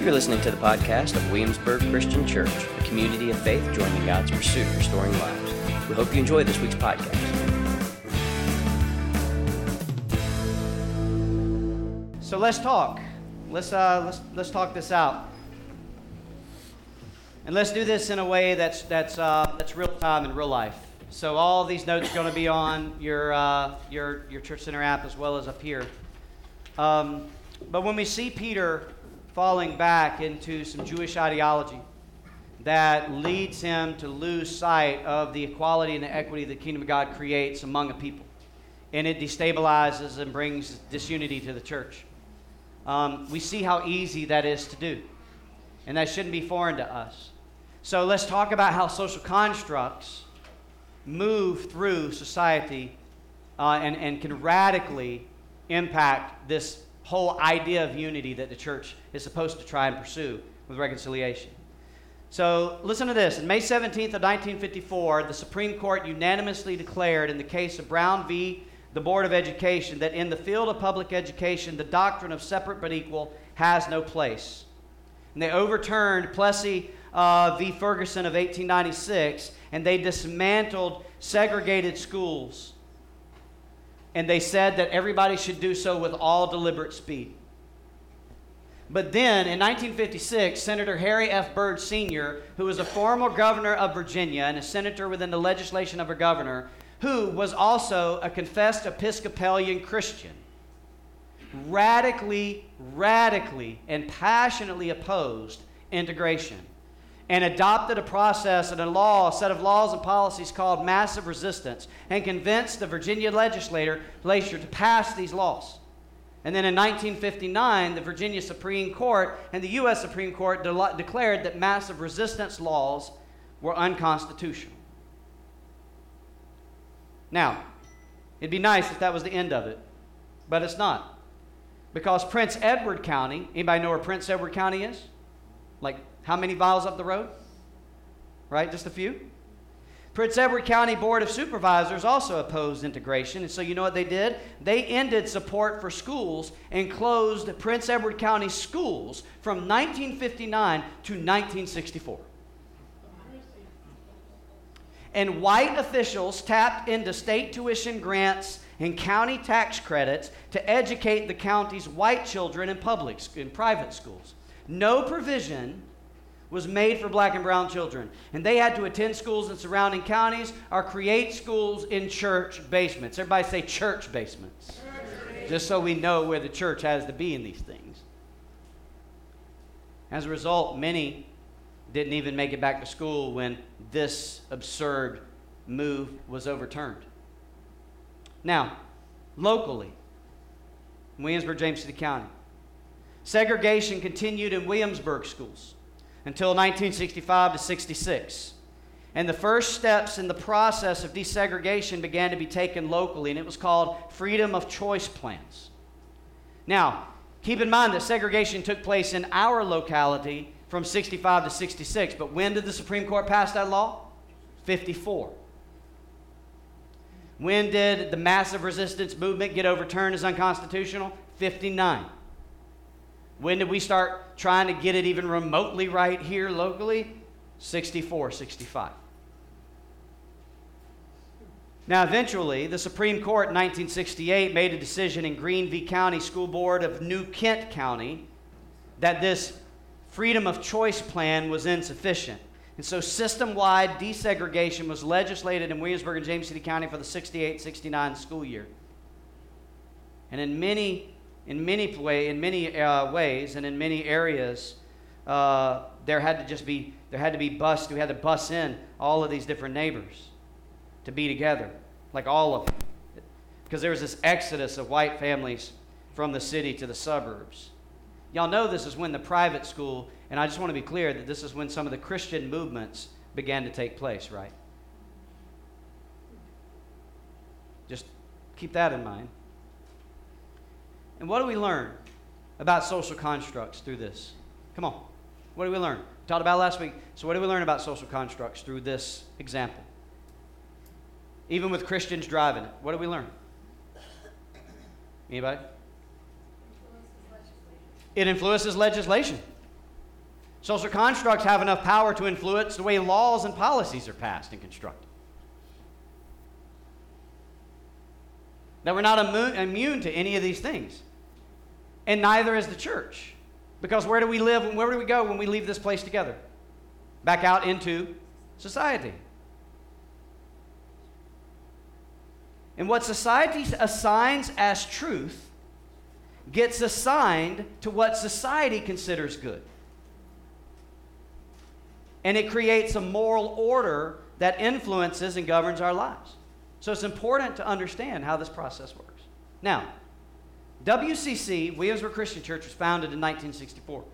You're listening to the podcast of Williamsburg Christian Church, a community of faith joining God's pursuit of restoring lives. We hope you enjoy this week's podcast. So let's talk. Let's, uh, let's, let's talk this out. And let's do this in a way that's, that's, uh, that's real time in real life. So all these notes are going to be on your, uh, your, your Church Center app as well as up here. Um, but when we see Peter falling back into some Jewish ideology that leads him to lose sight of the equality and the equity the kingdom of God creates among a people, and it destabilizes and brings disunity to the church. Um, we see how easy that is to do, and that shouldn't be foreign to us. So let's talk about how social constructs move through society uh, and, and can radically impact this whole idea of unity that the church is supposed to try and pursue with reconciliation. So listen to this. In May 17th of 1954, the Supreme Court unanimously declared in the case of Brown v. the Board of Education that in the field of public education, the doctrine of separate but equal has no place. And they overturned Plessy uh, v. Ferguson of 1896, and they dismantled segregated schools and they said that everybody should do so with all deliberate speed. But then in 1956, Senator Harry F. Byrd Sr., who was a former governor of Virginia and a senator within the legislation of a governor, who was also a confessed Episcopalian Christian, radically, radically, and passionately opposed integration and adopted a process and a law, a set of laws and policies called massive resistance, and convinced the Virginia legislature to pass these laws. And then in 1959, the Virginia Supreme Court and the U.S. Supreme Court de- declared that massive resistance laws were unconstitutional. Now, it'd be nice if that was the end of it, but it's not. Because Prince Edward County, anybody know where Prince Edward County is? Like how many miles up the road? Right? Just a few? Prince Edward County Board of Supervisors also opposed integration, and so you know what they did? They ended support for schools and closed Prince Edward County schools from 1959 to 1964. And white officials tapped into state tuition grants and county tax credits to educate the county's white children in public in private schools. No provision was made for black and brown children. And they had to attend schools in surrounding counties or create schools in church basements. Everybody say church basements. Just so we know where the church has to be in these things. As a result, many didn't even make it back to school when this absurd move was overturned. Now, locally, Williamsburg, James City County, segregation continued in Williamsburg schools until 1965 to 66. And the first steps in the process of desegregation began to be taken locally, and it was called freedom of choice plans. Now, keep in mind that segregation took place in our locality from 65 to 66, but when did the Supreme Court pass that law? 54. When did the massive resistance movement get overturned as unconstitutional? 59. When did we start trying to get it even remotely right here locally? 64, 65. Now, eventually, the Supreme Court in 1968 made a decision in Green v. County School Board of New Kent County that this freedom of choice plan was insufficient. And so, system wide desegregation was legislated in Williamsburg and James City County for the 68 69 school year. And in many in many way, in many uh, ways, and in many areas, uh, there had to just be there had to be bus. We had to bus in all of these different neighbors to be together, like all of them, because there was this exodus of white families from the city to the suburbs. Y'all know this is when the private school, and I just want to be clear that this is when some of the Christian movements began to take place, right? Just keep that in mind. And what do we learn about social constructs through this? Come on. What do we learn? We talked about last week. So, what do we learn about social constructs through this example? Even with Christians driving it, what do we learn? Anybody? It influences legislation. Social constructs have enough power to influence the way laws and policies are passed and constructed. That we're not immune to any of these things. And neither is the church. Because where do we live and where do we go when we leave this place together? Back out into society. And what society assigns as truth gets assigned to what society considers good. And it creates a moral order that influences and governs our lives. So it's important to understand how this process works. Now, WCC, Williamsburg Christian Church, was founded in 1964.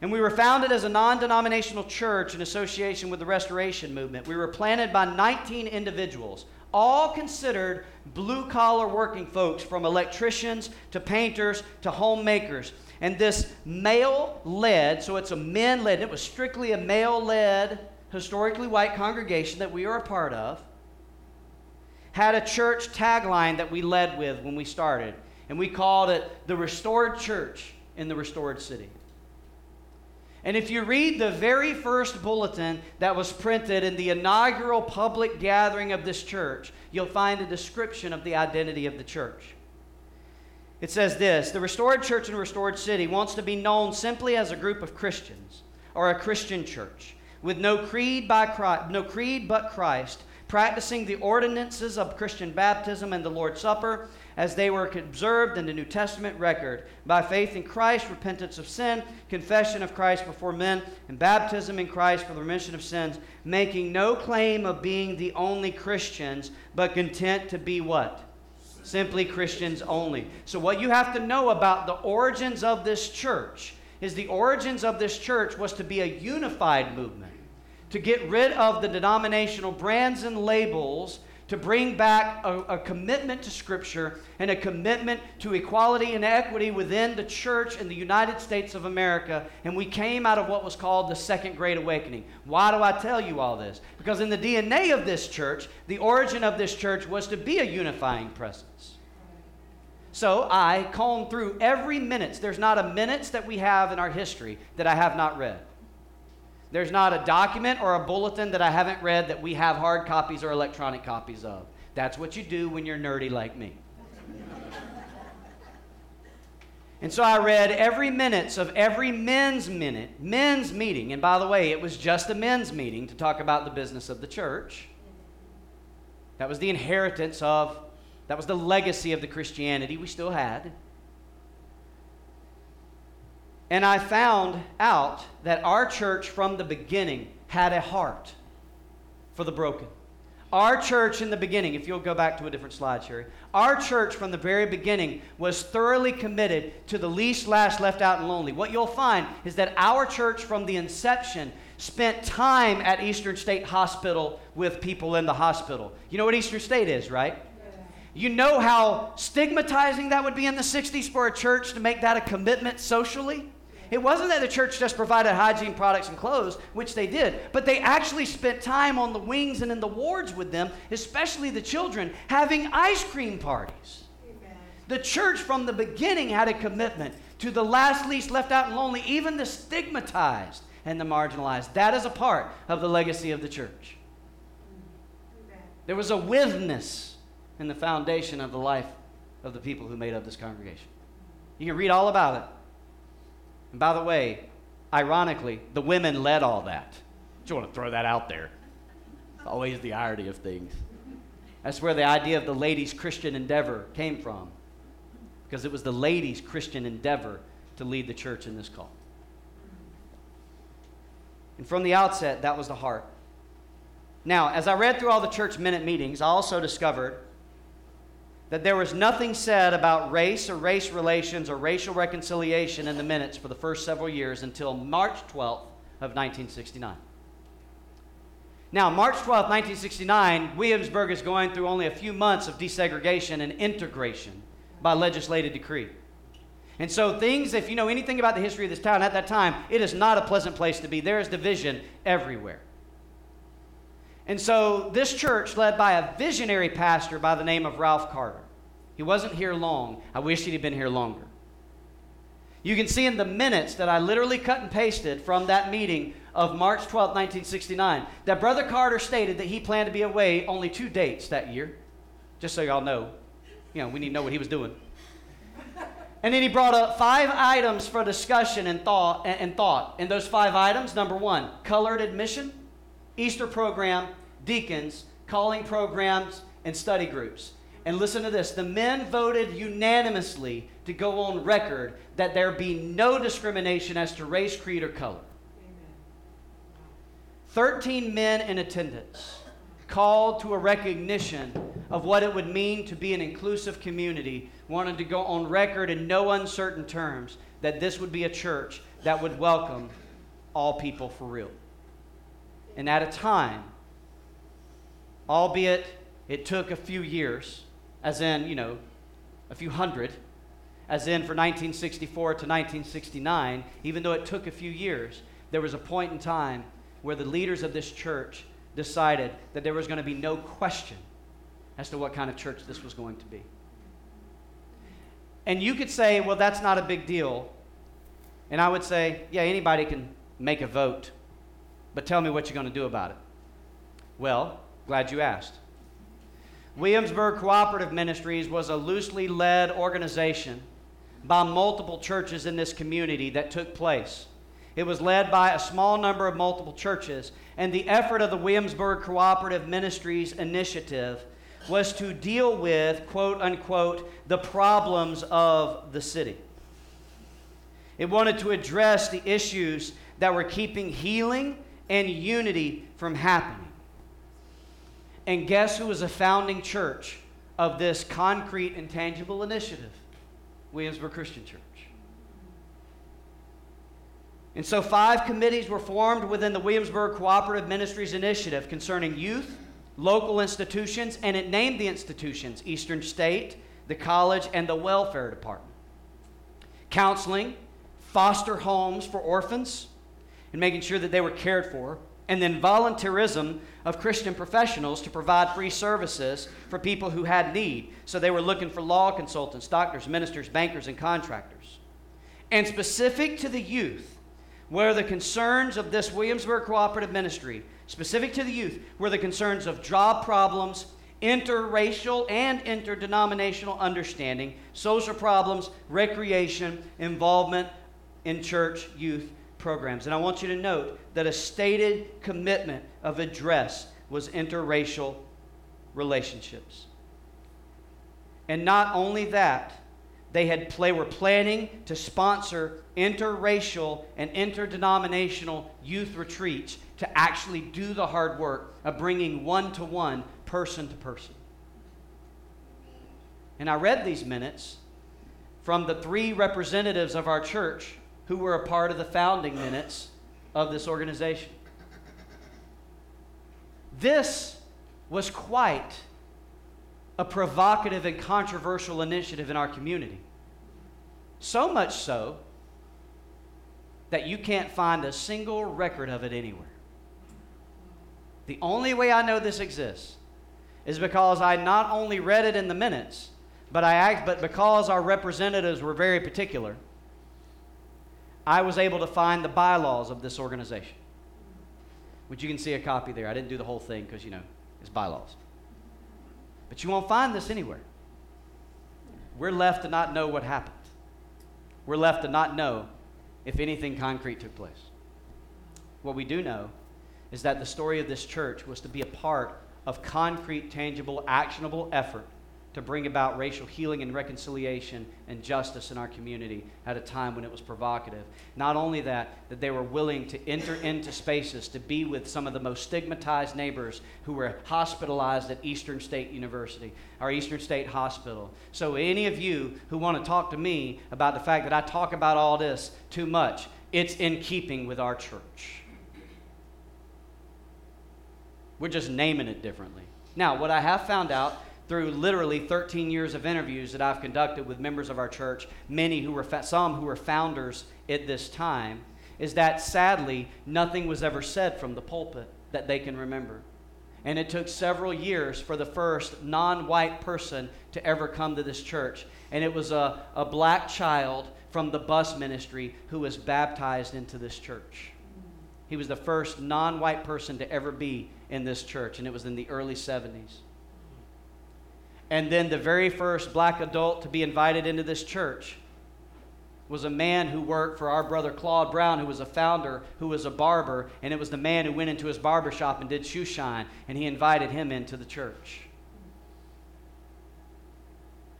And we were founded as a non denominational church in association with the Restoration Movement. We were planted by 19 individuals, all considered blue collar working folks, from electricians to painters to homemakers. And this male led, so it's a men led, it was strictly a male led, historically white congregation that we are a part of, had a church tagline that we led with when we started. And we called it the Restored Church in the Restored City. And if you read the very first bulletin that was printed in the inaugural public gathering of this church, you'll find a description of the identity of the church. It says this The restored church in restored city wants to be known simply as a group of Christians or a Christian church with no creed, by Christ, no creed but Christ, practicing the ordinances of Christian baptism and the Lord's Supper as they were observed in the New Testament record. By faith in Christ, repentance of sin, confession of Christ before men, and baptism in Christ for the remission of sins, making no claim of being the only Christians, but content to be what? Simply Christians only. So, what you have to know about the origins of this church is the origins of this church was to be a unified movement, to get rid of the denominational brands and labels to bring back a, a, commitment to Scripture and a commitment to equality and equity within the church in the United States of America. And we came out of what was called the Second Great Awakening. Why do I tell you all this? Because in the DNA of this church, the origin of this church was to be a unifying presence. So I comb through every minutes. There's not a minutes that we have in our history that I have not read. There's not a document or a bulletin that I haven't read that we have hard copies or electronic copies of. That's what you do when you're nerdy like me. and so I read every minutes of every men's minute, men's meeting. And by the way, it was just a men's meeting to talk about the business of the church. That was the inheritance of, that was the legacy of the Christianity we still had. And I found out that our church from the beginning had a heart for the broken. Our church in the beginning, if you'll go back to a different slide, Sherry, our church from the very beginning was thoroughly committed to the least, last, left out, and lonely. What you'll find is that our church from the inception spent time at Eastern State Hospital with people in the hospital. You know what Eastern State is, right? You know how stigmatizing that would be in the 60s for a church to make that a commitment socially? It wasn't that the church just provided hygiene products and clothes, which they did, but they actually spent time on the wings and in the wards with them, especially the children, having ice cream parties. Amen. The church from the beginning had a commitment to the last, least, left out, and lonely, even the stigmatized and the marginalized. That is a part of the legacy of the church. Amen. There was a withness in the foundation of the life of the people who made up this congregation. You can read all about it and by the way, ironically, the women led all that. Just want to throw that out there. It's always the irony of things. That's where the idea of the ladies' Christian endeavor came from. Because it was the ladies' Christian endeavor to lead the church in this call. And from the outset, that was the heart. Now, as I read through all the church minute meetings, I also discovered that there was nothing said about race or race relations or racial reconciliation in the minutes for the first several years until March 12th of 1969. Now, March 12th, 1969, Williamsburg is going through only a few months of desegregation and integration by legislative decree. And so, things, if you know anything about the history of this town at that time, it is not a pleasant place to be. There is division everywhere. And so, this church, led by a visionary pastor by the name of Ralph Carter, he wasn't here long. I wish he'd been here longer. You can see in the minutes that I literally cut and pasted from that meeting of March 12, 1969, that Brother Carter stated that he planned to be away only two dates that year. Just so y'all know. You know, we need to know what he was doing. And then he brought up five items for discussion and thought. And thought. And those five items number one, colored admission, Easter program, deacons, calling programs, and study groups. And listen to this the men voted unanimously to go on record that there be no discrimination as to race, creed, or color. Amen. 13 men in attendance called to a recognition of what it would mean to be an inclusive community wanted to go on record in no uncertain terms that this would be a church that would welcome all people for real. And at a time, albeit it took a few years, as in, you know, a few hundred, as in for 1964 to 1969, even though it took a few years, there was a point in time where the leaders of this church decided that there was going to be no question as to what kind of church this was going to be. And you could say, well, that's not a big deal. And I would say, yeah, anybody can make a vote, but tell me what you're going to do about it. Well, glad you asked. Williamsburg Cooperative Ministries was a loosely led organization by multiple churches in this community that took place. It was led by a small number of multiple churches, and the effort of the Williamsburg Cooperative Ministries initiative was to deal with, quote unquote, the problems of the city. It wanted to address the issues that were keeping healing and unity from happening. And guess who was a founding church of this concrete and tangible initiative? Williamsburg Christian Church. And so, five committees were formed within the Williamsburg Cooperative Ministries Initiative concerning youth, local institutions, and it named the institutions Eastern State, the college, and the welfare department. Counseling, foster homes for orphans, and making sure that they were cared for, and then volunteerism of Christian professionals to provide free services for people who had need. So they were looking for law consultants, doctors, ministers, bankers, and contractors. And specific to the youth, where the concerns of this Williamsburg Cooperative Ministry specific to the youth, were the concerns of job problems, interracial and interdenominational understanding, social problems, recreation, involvement in church youth programs. And I want you to note that a stated commitment of address was interracial relationships. And not only that, they had play, were planning to sponsor interracial and interdenominational youth retreats to actually do the hard work of bringing one to one, person to person. And I read these minutes from the three representatives of our church who were a part of the founding minutes of this organization. This was quite a provocative and controversial initiative in our community. So much so that you can't find a single record of it anywhere. The only way I know this exists is because I not only read it in the minutes, but I act, but because our representatives were very particular, I was able to find the bylaws of this organization. Which you can see a copy there. I didn't do the whole thing because, you know, it's bylaws. But you won't find this anywhere. We're left to not know what happened. We're left to not know if anything concrete took place. What we do know is that the story of this church was to be a part of concrete, tangible, actionable effort to bring about racial healing and reconciliation and justice in our community at a time when it was provocative. Not only that, that they were willing to enter into spaces to be with some of the most stigmatized neighbors who were hospitalized at Eastern State University, our Eastern State Hospital. So, any of you who want to talk to me about the fact that I talk about all this too much, it's in keeping with our church. We're just naming it differently. Now, what I have found out through literally 13 years of interviews that I've conducted with members of our church, many who were some who were founders at this time, is that sadly nothing was ever said from the pulpit that they can remember. And it took several years for the first non white person to ever come to this church. And it was a, a black child from the bus ministry who was baptized into this church. He was the first non white person to ever be in this church, and it was in the early 70s. And then the very first black adult to be invited into this church was a man who worked for our brother Claude Brown, who was a founder, who was a barber, and it was the man who went into his barber shop and did shoe shine, and he invited him into the church.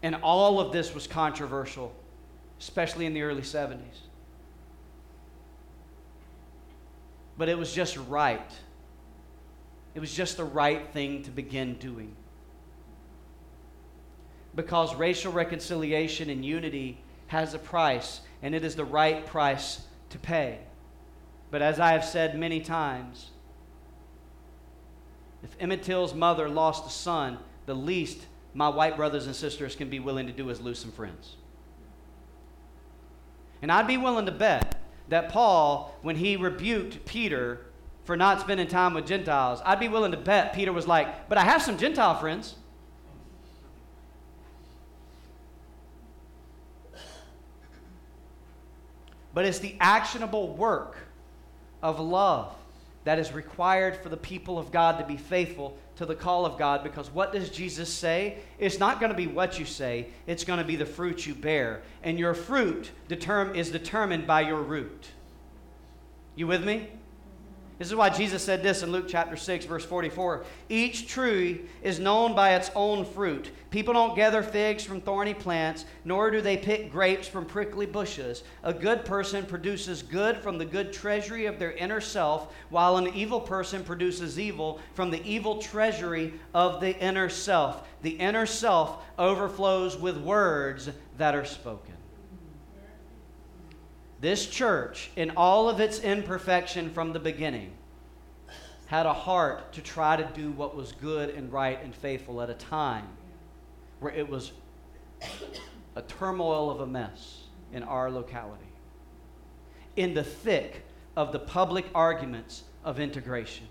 And all of this was controversial, especially in the early 70s. But it was just right. It was just the right thing to begin doing. Because racial reconciliation and unity has a price, and it is the right price to pay. But as I have said many times, if Emmett Till's mother lost a son, the least my white brothers and sisters can be willing to do is lose some friends. And I'd be willing to bet that Paul, when he rebuked Peter for not spending time with Gentiles, I'd be willing to bet Peter was like, But I have some Gentile friends. But it's the actionable work of love that is required for the people of God to be faithful to the call of God because what does Jesus say? It's not going to be what you say, it's going to be the fruit you bear. And your fruit determ- is determined by your root. You with me? This is why Jesus said this in Luke chapter 6, verse 44. Each tree is known by its own fruit. People don't gather figs from thorny plants, nor do they pick grapes from prickly bushes. A good person produces good from the good treasury of their inner self, while an evil person produces evil from the evil treasury of the inner self. The inner self overflows with words that are spoken. This church, in all of its imperfection from the beginning, had a heart to try to do what was good and right and faithful at a time where it was a turmoil of a mess in our locality. In the thick of the public arguments of integration.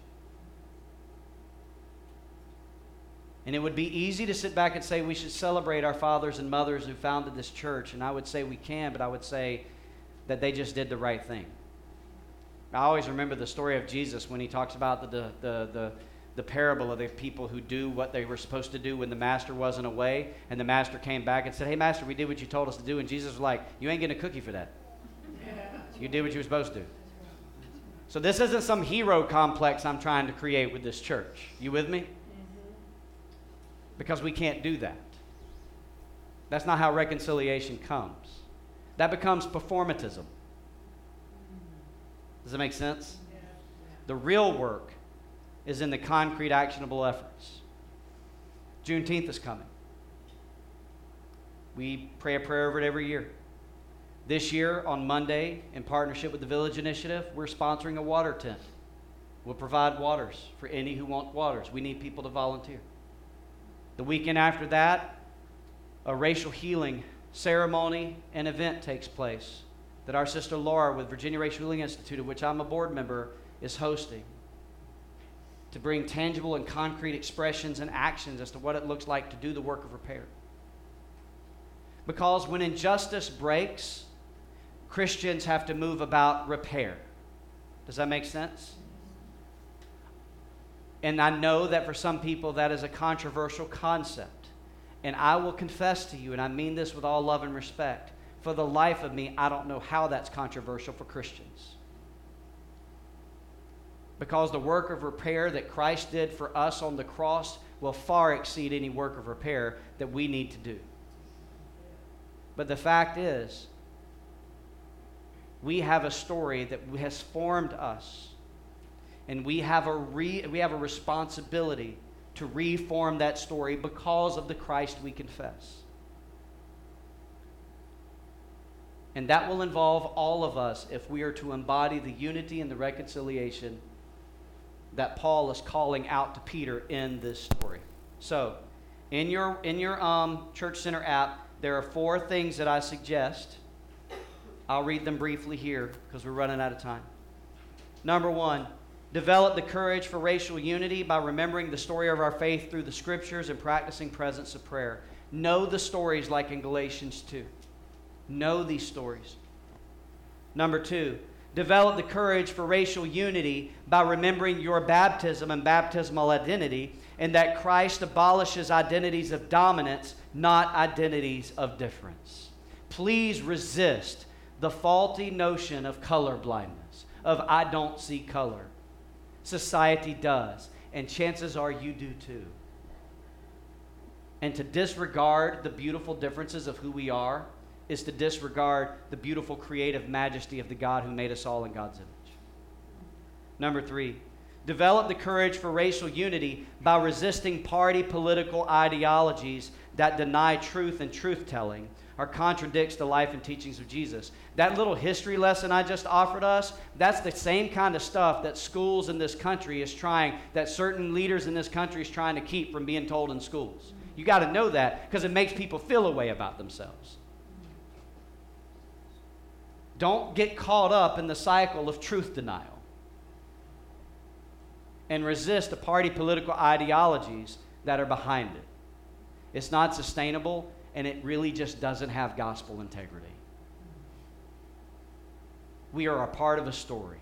And it would be easy to sit back and say we should celebrate our fathers and mothers who founded this church. And I would say we can, but I would say that they just did the right thing. I always remember the story of Jesus when he talks about the, the, the, the, parable of the people who do what they were supposed to do when the master wasn't away, and the master came back and said, Hey, master, we did what you told us to do. And Jesus was like, You ain't getting a cookie for that. You did what you were supposed to. Do. So this isn't some hero complex I'm trying to create with this church. You with me? Because we can't do that. That's not how reconciliation comes. That becomes performatism. Does that make sense? The real work is in the concrete, actionable efforts. Juneteenth is coming. We pray a prayer over it every year. This year, on Monday, in partnership with the Village Initiative, we're sponsoring a water tent. We'll provide waters for any who want waters. We need people to volunteer. The weekend after that, a racial healing ceremony and event takes place that our sister Laura with Virginia Race Healing Institute, of which I'm a board member, is hosting to bring tangible and concrete expressions and actions as to what it looks like to do the work of repair. Because when injustice breaks, Christians have to move about repair. Does that make sense? And I know that for some people that is a controversial concept. And I will confess to you, and I mean this with all love and respect, for the life of me, I don't know how that's controversial for Christians. Because the work of repair that Christ did for us on the cross will far exceed any work of repair that we need to do. But the fact is, we have a story that has formed us. And we have a, re, we have a responsibility to reform that story because of the Christ we confess. And that will involve all of us if we are to embody the unity and the reconciliation that Paul is calling out to Peter in this story. So, in your, in your um, Church Center app, there are four things that I suggest. I'll read them briefly here because we're running out of time. Number one, Develop the courage for racial unity by remembering the story of our faith through the scriptures and practicing presence of prayer. Know the stories like in Galatians 2. Know these stories. Number two, develop the courage for racial unity by remembering your baptism and baptismal identity, and that Christ abolishes identities of dominance, not identities of difference. Please resist the faulty notion of color blindness, of I don't see color. Society does, and chances are you do too. And to disregard the beautiful differences of who we are is to disregard the beautiful creative majesty of the God who made us all in God's image. Number three, develop the courage for racial unity by resisting party political ideologies that deny truth and truth telling or contradicts the life and teachings of Jesus. That little history lesson I just offered us, that's the same kind of stuff that schools in this country is trying, that certain leaders in this country is trying to keep from being told in schools. You got to know that because it makes people feel a way about themselves. Don't get caught up in the cycle of truth denial and resist the party political ideologies that are behind it. It's not sustainable and it really just doesn't have gospel integrity. We are a part of a story.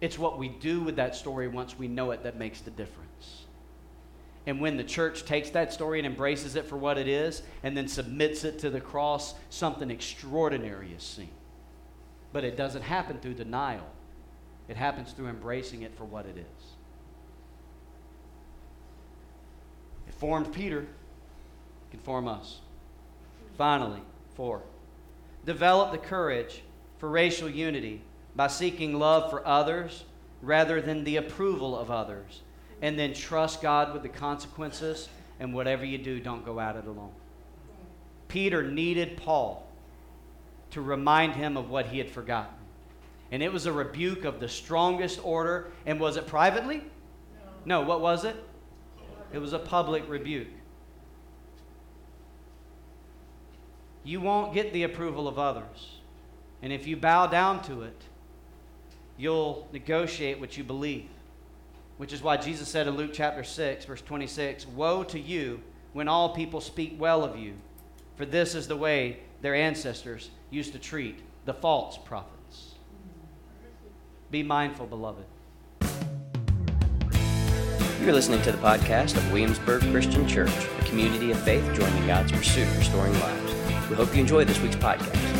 It's what we do with that story once we know it that makes the difference. And when the church takes that story and embraces it for what it is and then submits it to the cross, something extraordinary is seen. But it doesn't happen through denial, it happens through embracing it for what it is. It formed Peter, it can form us. Finally, four, develop the courage for racial unity by seeking love for others rather than the approval of others. And then trust God with the consequences, and whatever you do, don't go at it alone. Peter needed Paul to remind him of what he had forgotten. And it was a rebuke of the strongest order. And was it privately? No, what was it? It was a public rebuke. You won't get the approval of others. And if you bow down to it, you'll negotiate what you believe. Which is why Jesus said in Luke chapter 6, verse 26 Woe to you when all people speak well of you, for this is the way their ancestors used to treat the false prophets. Be mindful, beloved. You're listening to the podcast of Williamsburg Christian Church, a community of faith joining God's pursuit restoring lives. We hope you enjoy this week's podcast.